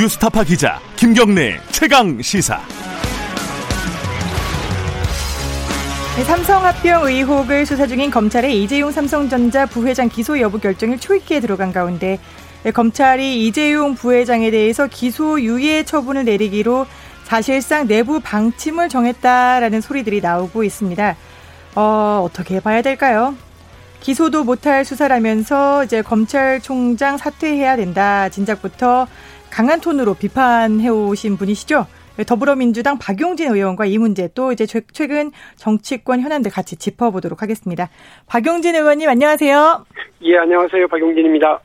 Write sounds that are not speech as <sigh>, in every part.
뉴스타파 기자 김경래 최강 시사. 네, 삼성 합병 의혹을 수사 중인 검찰의 이재용 삼성전자 부회장 기소 여부 결정을 초익기에 들어간 가운데 네, 검찰이 이재용 부회장에 대해서 기소 유예 처분을 내리기로 사실상 내부 방침을 정했다라는 소리들이 나오고 있습니다. 어, 어떻게 봐야 될까요? 기소도 못할 수사라면서 이제 검찰총장 사퇴해야 된다. 진작부터 강한 톤으로 비판해 오신 분이시죠. 더불어민주당 박용진 의원과 이 문제 또 이제 최근 정치권 현안들 같이 짚어보도록 하겠습니다. 박용진 의원님 안녕하세요. 예, 안녕하세요. 박용진입니다.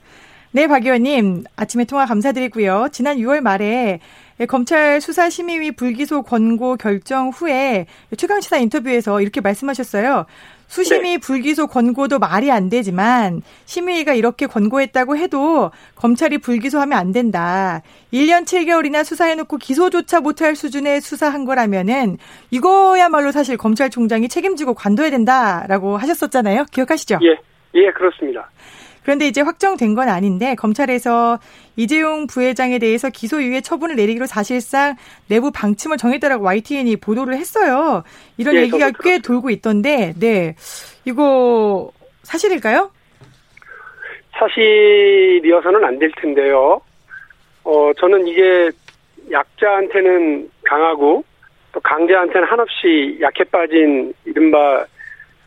네, 박 의원님. 아침에 통화 감사드리고요. 지난 6월 말에 검찰 수사심의위 불기소 권고 결정 후에 최강시사 인터뷰에서 이렇게 말씀하셨어요. 수심이 네. 불기소 권고도 말이 안 되지만 심의위가 이렇게 권고했다고 해도 검찰이 불기소하면 안 된다. 1년 7개월이나 수사해놓고 기소조차 못할 수준의 수사한 거라면은 이거야말로 사실 검찰총장이 책임지고 관둬야 된다라고 하셨었잖아요. 기억하시죠? 예, 예, 그렇습니다. 그런데 이제 확정된 건 아닌데 검찰에서 이재용 부회장에 대해서 기소유예 처분을 내리기로 사실상 내부 방침을 정했다라고 YTN이 보도를 했어요. 이런 네, 얘기가 꽤 돌고 있던데, 네. 이거 사실일까요? 사실이어서는 안 될 텐데요. 어, 저는 이게 약자한테는 강하고 또 강자한테는 한없이 약해 빠진 이른바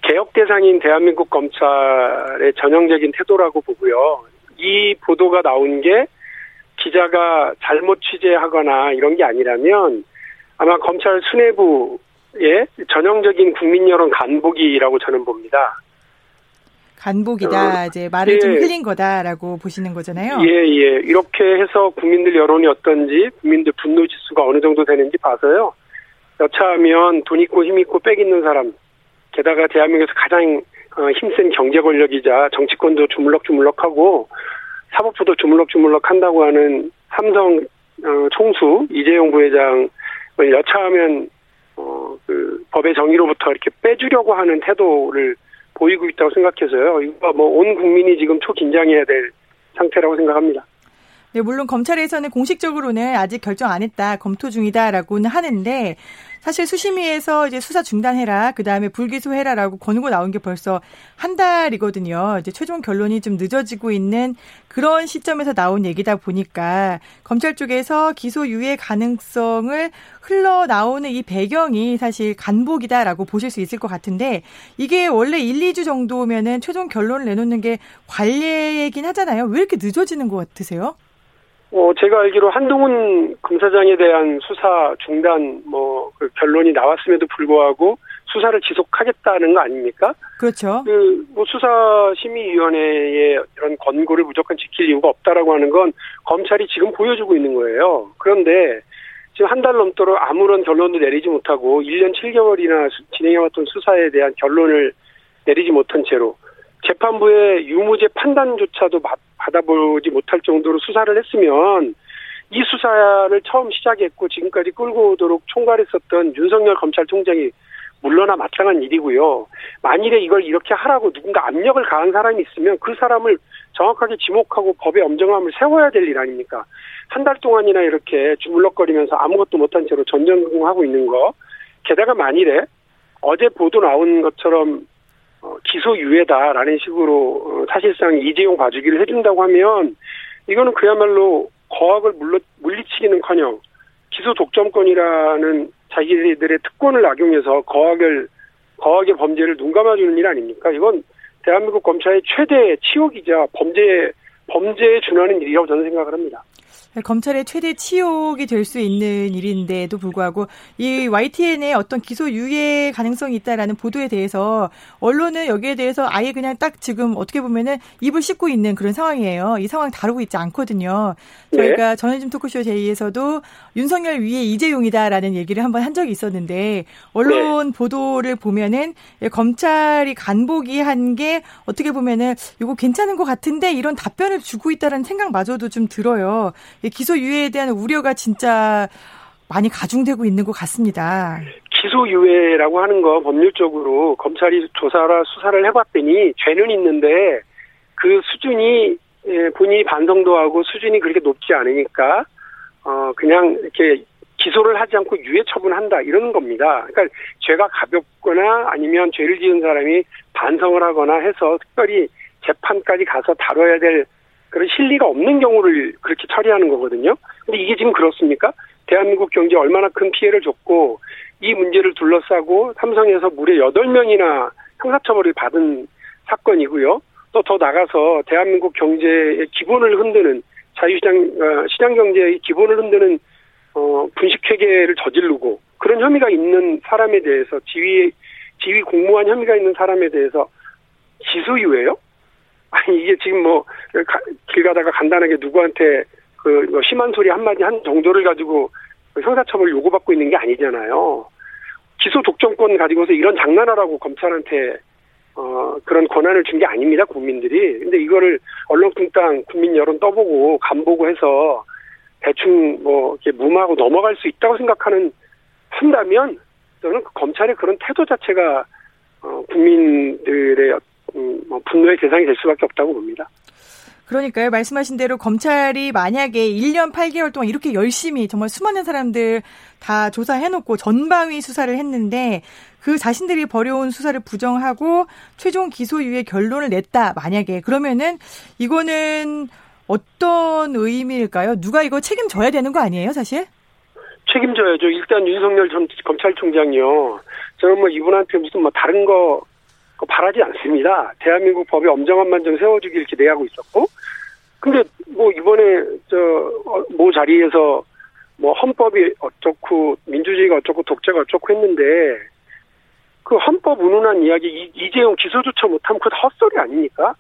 개혁 대상인 대한민국 검찰의 전형적인 태도라고 보고요. 이 보도가 나온 게 기자가 잘못 취재하거나 이런 게 아니라면 아마 검찰 수뇌부의 전형적인 국민 여론 간보기라고 저는 봅니다. 간보기다. 어, 이제 말을 예. 좀 흘린 거다라고 보시는 거잖아요. 예, 예. 이렇게 해서 국민들 여론이 어떤지, 국민들 분노 지수가 어느 정도 되는지 봐서요. 여차하면 돈 있고 힘 있고 빽 있는 사람, 게다가 대한민국에서 가장 어, 힘센 경제 권력이자 정치권도 주물럭주물럭하고 사법부도 주물럭주물럭 한다고 하는 삼성 어, 총수 이재용 부회장을 여차하면 어, 그 법의 정의로부터 이렇게 빼주려고 하는 태도를 보이고 있다고 생각해서요. 이거 뭐 온 국민이 지금 초긴장해야 될 상태라고 생각합니다. 네, 물론 검찰에서는 공식적으로는 아직 결정 안 했다, 검토 중이다라고는 하는데 사실 수심위에서 이제 수사 중단해라, 그 다음에 불기소해라라고 권고 나온 게 벌써 한 달이거든요. 이제 최종 결론이 좀 늦어지고 있는 그런 시점에서 나온 얘기다 보니까 검찰 쪽에서 기소 유예 가능성을 흘러나오는 이 배경이 사실 간복이다라고 보실 수 있을 것 같은데 이게 원래 1, 2주 정도면은 최종 결론을 내놓는 게 관례이긴 하잖아요. 왜 이렇게 늦어지는 것 같으세요? 어, 제가 알기로 한동훈 검사장에 대한 수사 중단 뭐 그 결론이 나왔음에도 불구하고 수사를 지속하겠다는 거 아닙니까? 그렇죠. 그 뭐 수사 심의위원회의 이런 권고를 무조건 지킬 이유가 없다라고 하는 건 검찰이 지금 보여주고 있는 거예요. 그런데 지금 한 달 넘도록 아무런 결론도 내리지 못하고 1년 7개월이나 진행해왔던 수사에 대한 결론을 내리지 못한 채로 재판부의 유무죄 판단조차도 받아보지 못할 정도로 수사를 했으면 이 수사를 처음 시작했고 지금까지 끌고 오도록 총괄했었던 윤석열 검찰총장이 물러나 마땅한 일이고요. 만일에 이걸 이렇게 하라고 누군가 압력을 가한 사람이 있으면 그 사람을 정확하게 지목하고 법의 엄정함을 세워야 될 일 아닙니까? 한 달 동안이나 이렇게 주물럭거리면서 아무것도 못한 채로 전전긍긍하고 있는 거. 게다가 만일에 어제 보도 나온 것처럼 어, 기소유예다라는 식으로 어, 사실상 이재용 봐주기를 해준다고 하면 이거는 그야말로 거학을 물러, 물리치기는커녕 기소 독점권이라는 자기들의 특권을 악용해서 거학을 거학의 범죄를 눈 감아주는 일 아닙니까? 이건 대한민국 검찰의 최대 치욕이자 범죄 범죄에 준하는 일이라고 저는 생각을 합니다. 검찰의 최대 치욕이 될 수 있는 일인데도 불구하고 이 YTN의 어떤 기소 유예 가능성이 있다라는 보도에 대해서 언론은 여기에 대해서 아예 그냥 딱 지금 어떻게 보면은 입을 씻고 있는 그런 상황이에요. 이 상황 다루고 있지 않거든요. 저희가 네. 전해진 토크쇼 제이에서도 윤석열 위에 이재용이다라는 얘기를 한번 한 적이 있었는데 언론 네. 보도를 보면은 검찰이 간보기 한 게 어떻게 보면은 이거 괜찮은 것 같은데 이런 답변을 주고 있다라는 생각마저도 좀 들어요. 기소유예에 대한 우려가 진짜 많이 가중되고 있는 것 같습니다. 기소유예라고 하는 건 법률적으로 검찰이 조사라 수사를 해봤더니 죄는 있는데 그 수준이 예, 본인이 반성도 하고 수준이 그렇게 높지 않으니까 어, 그냥 이렇게 기소를 하지 않고 유해 처분한다 이러는 겁니다. 그러니까 죄가 가볍거나 아니면 죄를 지은 사람이 반성을 하거나 해서 특별히 재판까지 가서 다뤄야 될 그런 실리가 없는 경우를 그렇게 처리하는 거거든요. 근데 이게 지금 그렇습니까? 대한민국 경제 얼마나 큰 피해를 줬고 이 문제를 둘러싸고 삼성에서 무려 8명이나 형사처벌을 받은 사건이고요. 또 더 나가서 대한민국 경제의 기본을 흔드는 자유시장 어, 시장 경제의 기본을 흔드는 어, 분식회계를 저지르고 그런 혐의가 있는 사람에 대해서 지위 지위 공무원 혐의가 있는 사람에 대해서 기소유예요? 아니 이게 지금 뭐 길 가다가 간단하게 누구한테 그뭐 심한 소리 한마디 한 정도를 가지고 형사처벌 요구받고 있는 게 아니잖아요. 기소 독점권 가지고서 이런 장난하라고 검찰한테 어 그런 권한을 준 게 아닙니다 국민들이. 근데 이거를 얼렁뚱땅 국민 여론 떠보고 간보고 해서 대충 뭐 이렇게 무마하고 넘어갈 수 있다고 생각하는 한다면 저는 그 검찰의 그런 태도 자체가 어 국민들의 음, 뭐 분노의 대상이 될 수밖에 없다고 봅니다. 그러니까요. 말씀하신 대로 검찰이 만약에 1년 8개월 동안 이렇게 열심히 정말 수많은 사람들 다 조사해놓고 전방위 수사를 했는데 그 자신들이 벌여온 수사를 부정하고 최종 기소유예 결론을 냈다. 만약에 그러면은 이거는 어떤 의미일까요? 누가 이거 책임져야 되는 거 아니에요, 사실? 책임져야죠. 일단 윤석열 전 검찰총장이요. 저는 뭐 이분한테 무슨 뭐 다른 거 바라지 않습니다. 대한민국 법에 엄정한만 좀 세워주기 이렇게 내하고 있었고, 근데 뭐 이번에 저모 어, 자리에서 뭐 헌법이 어쩌고 민주주의가 어쩌고 독재가 어쩌고 했는데 그 헌법 운운한 이야기 이재용 기소조차 못하면 그거 헛소리 아닙니까?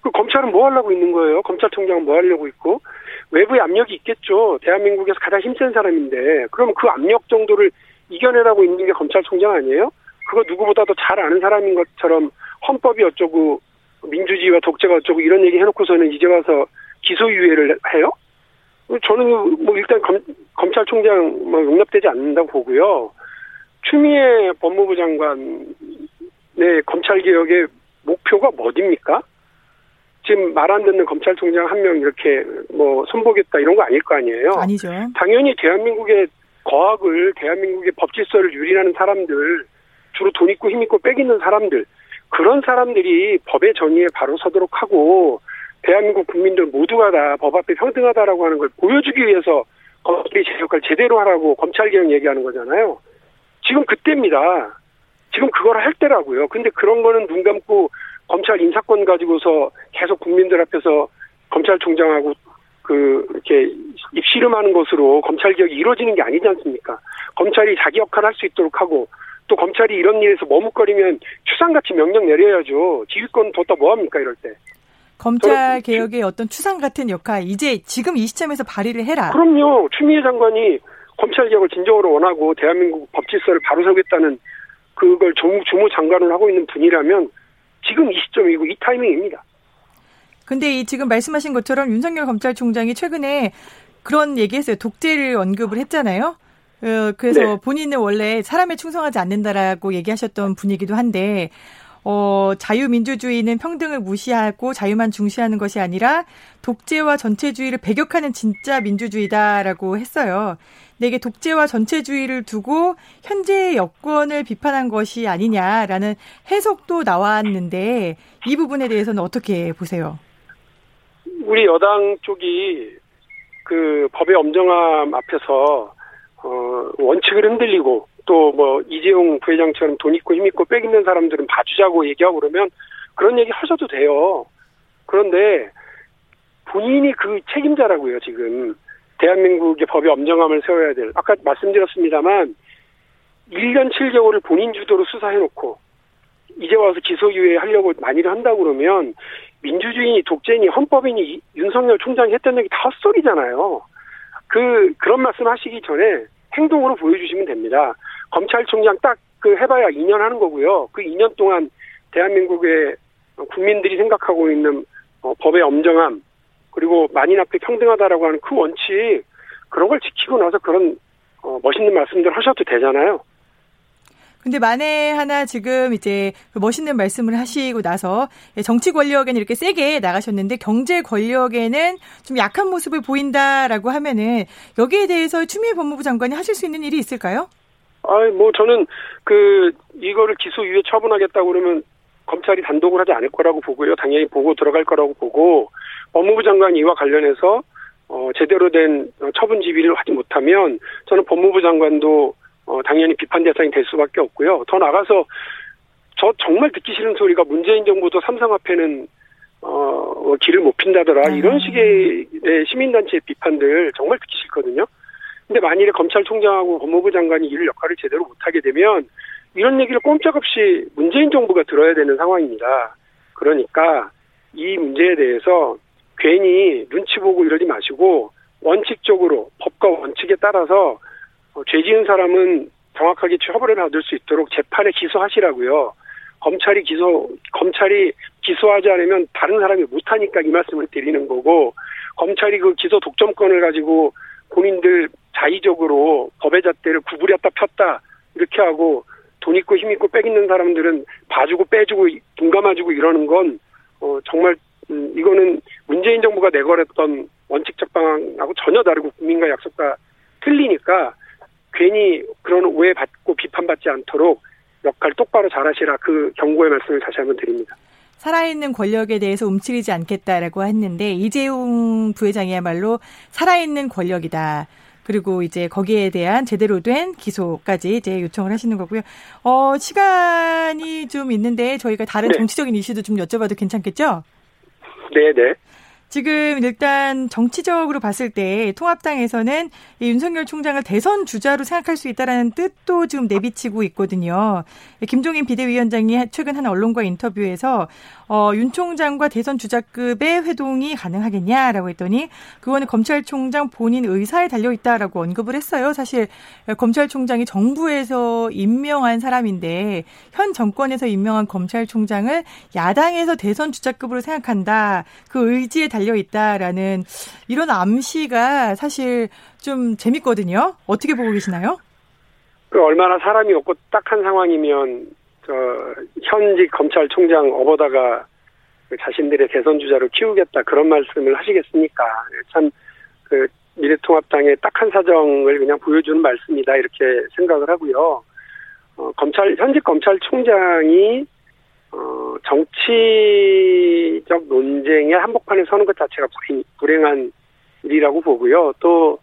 그 검찰은 뭐 하려고 있는 거예요? 검찰총장은 뭐 하려고 있고 외부의 압력이 있겠죠. 대한민국에서 가장 힘센 사람인데 그럼 그 압력 정도를 이겨내라고 있는 게 검찰총장 아니에요? 그거 누구보다도 잘 아는 사람인 것처럼 헌법이 어쩌고 민주주의와 독재가 어쩌고 이런 얘기 해놓고서는 이제 와서 기소유예를 해요? 저는 뭐 일단 검, 검찰총장 뭐 용납되지 않는다고 보고요. 추미애 법무부 장관의 검찰개혁의 목표가 뭐입니까? 지금 말 안 듣는 검찰총장 한 명 이렇게 뭐 손보겠다 이런 거 아닐 거 아니에요? 아니죠. 당연히 대한민국의 거학을 대한민국의 법 질서를 유린하는 사람들 주로 돈 있고 힘 있고 빽 있는 사람들 그런 사람들이 법의 정의에 바로 서도록 하고 대한민국 국민들 모두가 다 법 앞에 평등하다라고 하는 걸 보여주기 위해서 검찰이 제 역할 제대로 하라고 검찰개혁 얘기하는 거잖아요. 지금 그때입니다. 지금 그걸 할 때라고요. 근데 그런 거는 눈 감고 검찰 인사권 가지고서 계속 국민들 앞에서 검찰총장하고 그 이렇게 입씨름하는 것으로 검찰 개혁이 이루어지는 게 아니지 않습니까? 검찰이 자기 역할을 할 수 있도록 하고 또 검찰이 이런 일에서 머뭇거리면 추상같이 명령 내려야죠. 지휘권 뒀다 뭐합니까 이럴 때. 검찰 개혁의 어떤 추상 같은 역할 이제 지금 이 시점에서 발휘를 해라. 그럼요. 추미애 장관이 검찰 개혁을 진정으로 원하고 대한민국 법 질서를 바로 세우겠다는 그걸 정, 주무 장관을 하고 있는 분이라면 지금 이 시점이고 이 타이밍입니다. 근데 이 지금 말씀하신 것처럼 윤석열 검찰총장이 최근에 그런 얘기했어요. 독재를 언급을 했잖아요. 어, 그래서 네. 본인은 원래 사람에 충성하지 않는다라고 얘기하셨던 분이기도 한데 어, 자유민주주의는 평등을 무시하고 자유만 중시하는 것이 아니라 독재와 전체주의를 배격하는 진짜 민주주의다라고 했어요. 근데 이게 독재와 전체주의를 두고 현재의 여권을 비판한 것이 아니냐라는 해석도 나왔는데 이 부분에 대해서는 어떻게 보세요? 우리 여당 쪽이 그 법의 엄정함 앞에서 어, 원칙을 흔들리고 또 뭐 이재용 부회장처럼 돈 있고 힘 있고 빽 있는 사람들은 봐주자고 얘기하고 그러면 그런 얘기 하셔도 돼요. 그런데 본인이 그 책임자라고요, 지금. 대한민국의 법의 엄정함을 세워야 될. 아까 말씀드렸습니다만, 1년 7개월을 본인 주도로 수사해놓고, 이제 와서 기소유예 하려고 만일 한다고 그러면, 민주주의니 독재니 헌법이니 윤석열 총장이 했던 얘기 다 헛소리잖아요. 그, 그런 말씀 하시기 전에 행동으로 보여주시면 됩니다. 검찰총장 딱 그 해봐야 2년 하는 거고요. 그 2년 동안 대한민국의 국민들이 생각하고 있는 어, 법의 엄정함 그리고 만인 앞에 평등하다라고 하는 그 원칙 그런 걸 지키고 나서 그런 어, 멋있는 말씀들 하셔도 되잖아요. 근데 만에 하나 지금 이제 그 멋있는 말씀을 하시고 나서 정치 권력에는 이렇게 세게 나가셨는데 경제 권력에는 좀 약한 모습을 보인다라고 하면은 여기에 대해서 추미애 법무부 장관이 하실 수 있는 일이 있을까요? 아이 뭐 저는 그 이거를 기소유예 처분하겠다고 그러면 검찰이 단독을 하지 않을 거라고 보고요. 당연히 보고 들어갈 거라고 보고 법무부 장관이 이와 관련해서 어 제대로 된 처분 지휘를 하지 못하면 저는 법무부 장관도 어 당연히 비판 대상이 될 수밖에 없고요. 더 나가서 저 정말 듣기 싫은 소리가 문재인 정부도 삼성 앞에는 어 길을 못 핀다더라 음. 이런 식의 시민단체 비판들 정말 듣기 싫거든요. 근데 만일에 검찰총장하고 법무부 장관이 이 역할을 제대로 못하게 되면 이런 얘기를 꼼짝없이 문재인 정부가 들어야 되는 상황입니다. 그러니까 이 문제에 대해서 괜히 눈치 보고 이러지 마시고 원칙적으로 법과 원칙에 따라서 어, 죄 지은 사람은 정확하게 처벌을 받을 수 있도록 재판에 기소하시라고요. 검찰이 기소 검찰이 기소하지 않으면 다른 사람이 못하니까 이 말씀을 드리는 거고 검찰이 그 기소 독점권을 가지고 본인들 자의적으로 법의 잣대를 구부렸다 폈다 이렇게 하고 돈 있고 힘 있고 빽 있는 사람들은 봐주고 빼주고 눈 감아주고 이러는 건 어, 정말 음, 이거는 문재인 정부가 내걸었던 원칙적 방향하고 전혀 다르고 국민과 약속과 틀리니까 괜히 그런 오해 받고 비판받지 않도록 역할 똑바로 잘하시라 그 경고의 말씀을 다시 한번 드립니다. 살아있는 권력에 대해서 움츠리지 않겠다라고 했는데 이재용 부회장이야말로 살아있는 권력이다. 그리고 이제 거기에 대한 제대로 된 기소까지 이제 요청을 하시는 거고요. 어, 시간이 좀 있는데 저희가 다른 네. 정치적인 이슈도 좀 여쭤봐도 괜찮겠죠? 네, 네. 지금 일단 정치적으로 봤을 때 통합당에서는 윤석열 총장을 대선 주자로 생각할 수 있다라는 뜻도 지금 내비치고 있거든요. 김종인 비대위원장이 최근 한 언론과 인터뷰에서 어, 윤 총장과 대선 주자급의 회동이 가능하겠냐라고 했더니 그거는 검찰총장 본인 의사에 달려 있다라고 언급을 했어요. 사실 검찰총장이 정부에서 임명한 사람인데 현 정권에서 임명한 검찰총장을 야당에서 대선 주자급으로 생각한다. 그 의지에 달려 있다라는 이런 암시가 사실 좀 재밌거든요. 어떻게 보고 계시나요? 그 얼마나 사람이 없고 딱한 상황이면 저 현직 검찰총장 업어다가 그 자신들의 대선 주자로 키우겠다 그런 말씀을 하시겠습니까? 참 그 미래통합당의 딱한 사정을 그냥 보여주는 말씀이다 이렇게 생각을 하고요. 어, 검찰 현직 검찰총장이 어, 정치적 논쟁의 한복판에 서는 것 자체가 불행, 한 일이라고 보고요. 또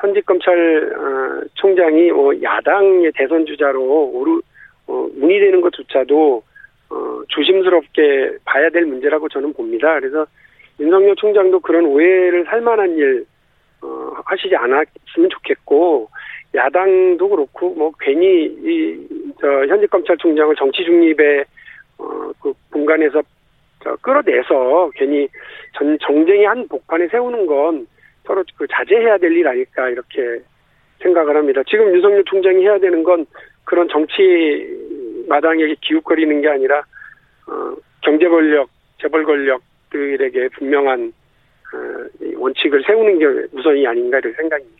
현직 검찰 총장이 어, 뭐 야당의 대선 주자로 오르 어, 문의되는 것조차도 어, 조심스럽게 봐야 될 문제라고 저는 봅니다. 그래서 윤석열 총장도 그런 오해를 살 만한 일 어, 하시지 않았으면 좋겠고 야당도 그렇고 뭐 괜히 이 저 현직 검찰총장을 정치 중립의 어, 그 공간에서 저 끌어내서 괜히 전 정쟁의 한 복판에 세우는 건 서로 그 자제해야 될 일 아닐까 이렇게 생각을 합니다. 지금 윤석열 총장이 해야 되는 건 그런 정치 마당에 기웃거리는 게 아니라 어, 경제 권력, 재벌 권력들에게 분명한 어, 원칙을 세우는 게 우선이 아닌가 이런 생각입니다.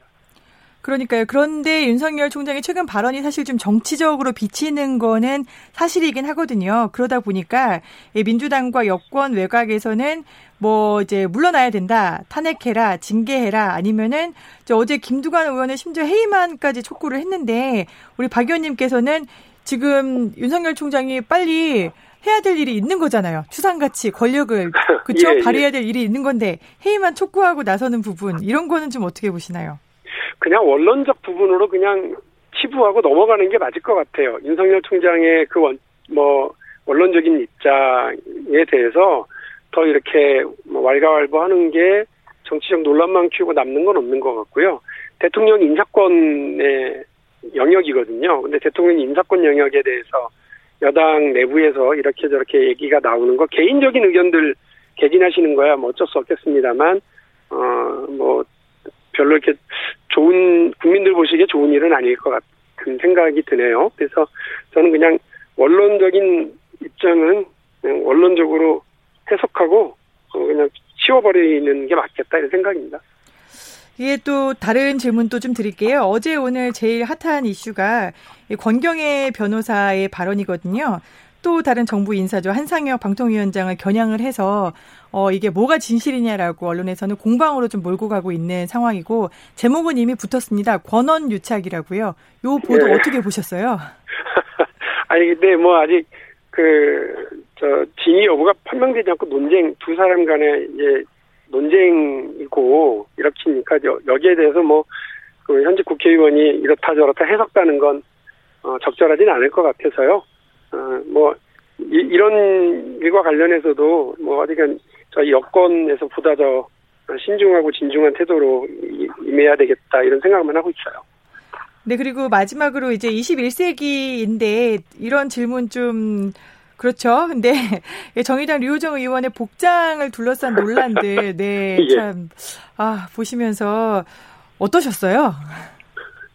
그러니까요. 그런데 윤석열 총장의 최근 발언이 사실 좀 정치적으로 비치는 거는 사실이긴 하거든요. 그러다 보니까 민주당과 여권 외곽에서는 뭐 이제 물러나야 된다, 탄핵해라, 징계해라, 아니면은 어제 김두관 의원은 심지어 해임안까지 촉구를 했는데 우리 박 의원님께서는 지금 윤석열 총장이 빨리 해야 될 일이 있는 거잖아요. 추상같이 권력을 <laughs> 그쵸 예, 예. 발휘해야 될 일이 있는 건데 해임안 촉구하고 나서는 부분 이런 거는 좀 어떻게 보시나요? 그냥 원론적 부분으로 그냥 치부하고 넘어가는 게 맞을 것 같아요. 윤석열 총장의 그 원, 뭐, 원론적인 입장에 대해서 더 이렇게 뭐 왈가왈부 하는 게 정치적 논란만 키우고 남는 건 없는 것 같고요. 대통령 인사권의 영역이거든요. 근데 대통령 인사권 영역에 대해서 여당 내부에서 이렇게 저렇게 얘기가 나오는 거 개인적인 의견들 개진하시는 거야 뭐 어쩔 수 없겠습니다만 어 뭐 별로 이렇게 좋은 국민들 보시기에 좋은 일은 아닐 것 같은 생각이 드네요. 그래서 저는 그냥 원론적인 입장은 그냥 원론적으로 해석하고 어, 그냥 치워버리는 게 맞겠다 이런 생각입니다. 이게 또 다른 질문도 좀 드릴게요. 어제 오늘 제일 핫한 이슈가 권경의 변호사의 발언이거든요. 또 다른 정부 인사죠. 한상혁 방통위원장을 겨냥을 해서 어 이게 뭐가 진실이냐라고 언론에서는 공방으로 좀 몰고 가고 있는 상황이고 제목은 이미 붙었습니다. 권원 유착이라고요. 요 보도 네. 어떻게 보셨어요? <laughs> 아니 근데 뭐 아직 그 저 진위 여부가 판명되지 않고 논쟁 두 사람 간에 이제 논쟁이고 이렇게니까 여기에 대해서 뭐 그 현직 국회의원이 이렇다 저렇다 해석하는 건 어, 적절하진 않을 것 같아서요. 어, 뭐 이, 이런 일과 관련해서도 뭐 어디간 저희 여권에서 보다 더 신중하고 진중한 태도로 임해야 되겠다 이런 생각만 하고 있어요. 네, 그리고 마지막으로 이제 21세기인데 이런 질문 좀 그렇죠. <laughs> 근데 정의당 류호정 의원의 복장을 둘러싼 논란들, <laughs> 네, 예. 참, 아, 보시면서 어떠셨어요?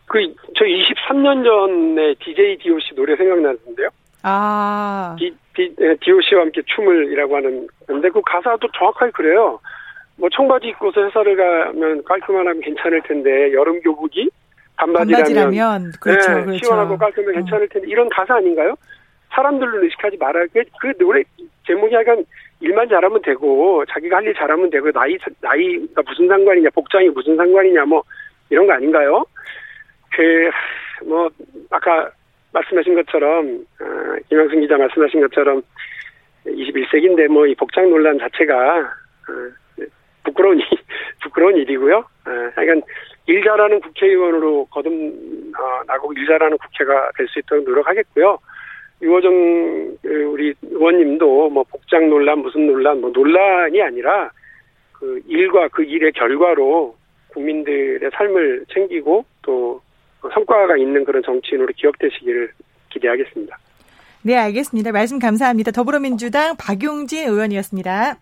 그, 저 23년 전에 DJ DOC 노래 생각나는데요. 아. 디, 디, DOC와 함께 춤을이라고 하는 근데 그 가사도 정확하게 그래요. 뭐 청바지 입고서 회사를 가면 깔끔한 하면 괜찮을 텐데 여름 교복이 반바지라면, 반바지라면 그렇죠, 네, 그렇죠. 시원하고 깔끔하면 괜찮을 텐데 이런 가사 아닌가요? 사람들로 의식하지 말아야 그, 그 노래 제목이 약간 일만 잘하면 되고 자기가 할 일 잘하면 되고 나이 나이가 무슨 상관이냐 복장이 무슨 상관이냐 뭐 이런 거 아닌가요? 그 뭐 아까 말씀하신 것처럼 어, 김영순 기자 말씀하신 것처럼 21세기인데 뭐 이 복장 논란 자체가 어, 부끄러운 <laughs> 부끄러운 일이고요. 어, 하여간 일 잘하는 국회의원으로 거듭 어, 나고 일 잘하는 국회가 될 수 있도록 노력하겠고요. 유호정 그 우리 의원님도 뭐 복장 논란 무슨 논란 뭐 논란이 아니라 그 일과 그 일의 결과로 국민들의 삶을 챙기고 또 성과가 있는 그런 정치인으로 기억되시기를 기대하겠습니다. 네, 알겠습니다. 말씀 감사합니다. 더불어민주당 박용진 의원이었습니다.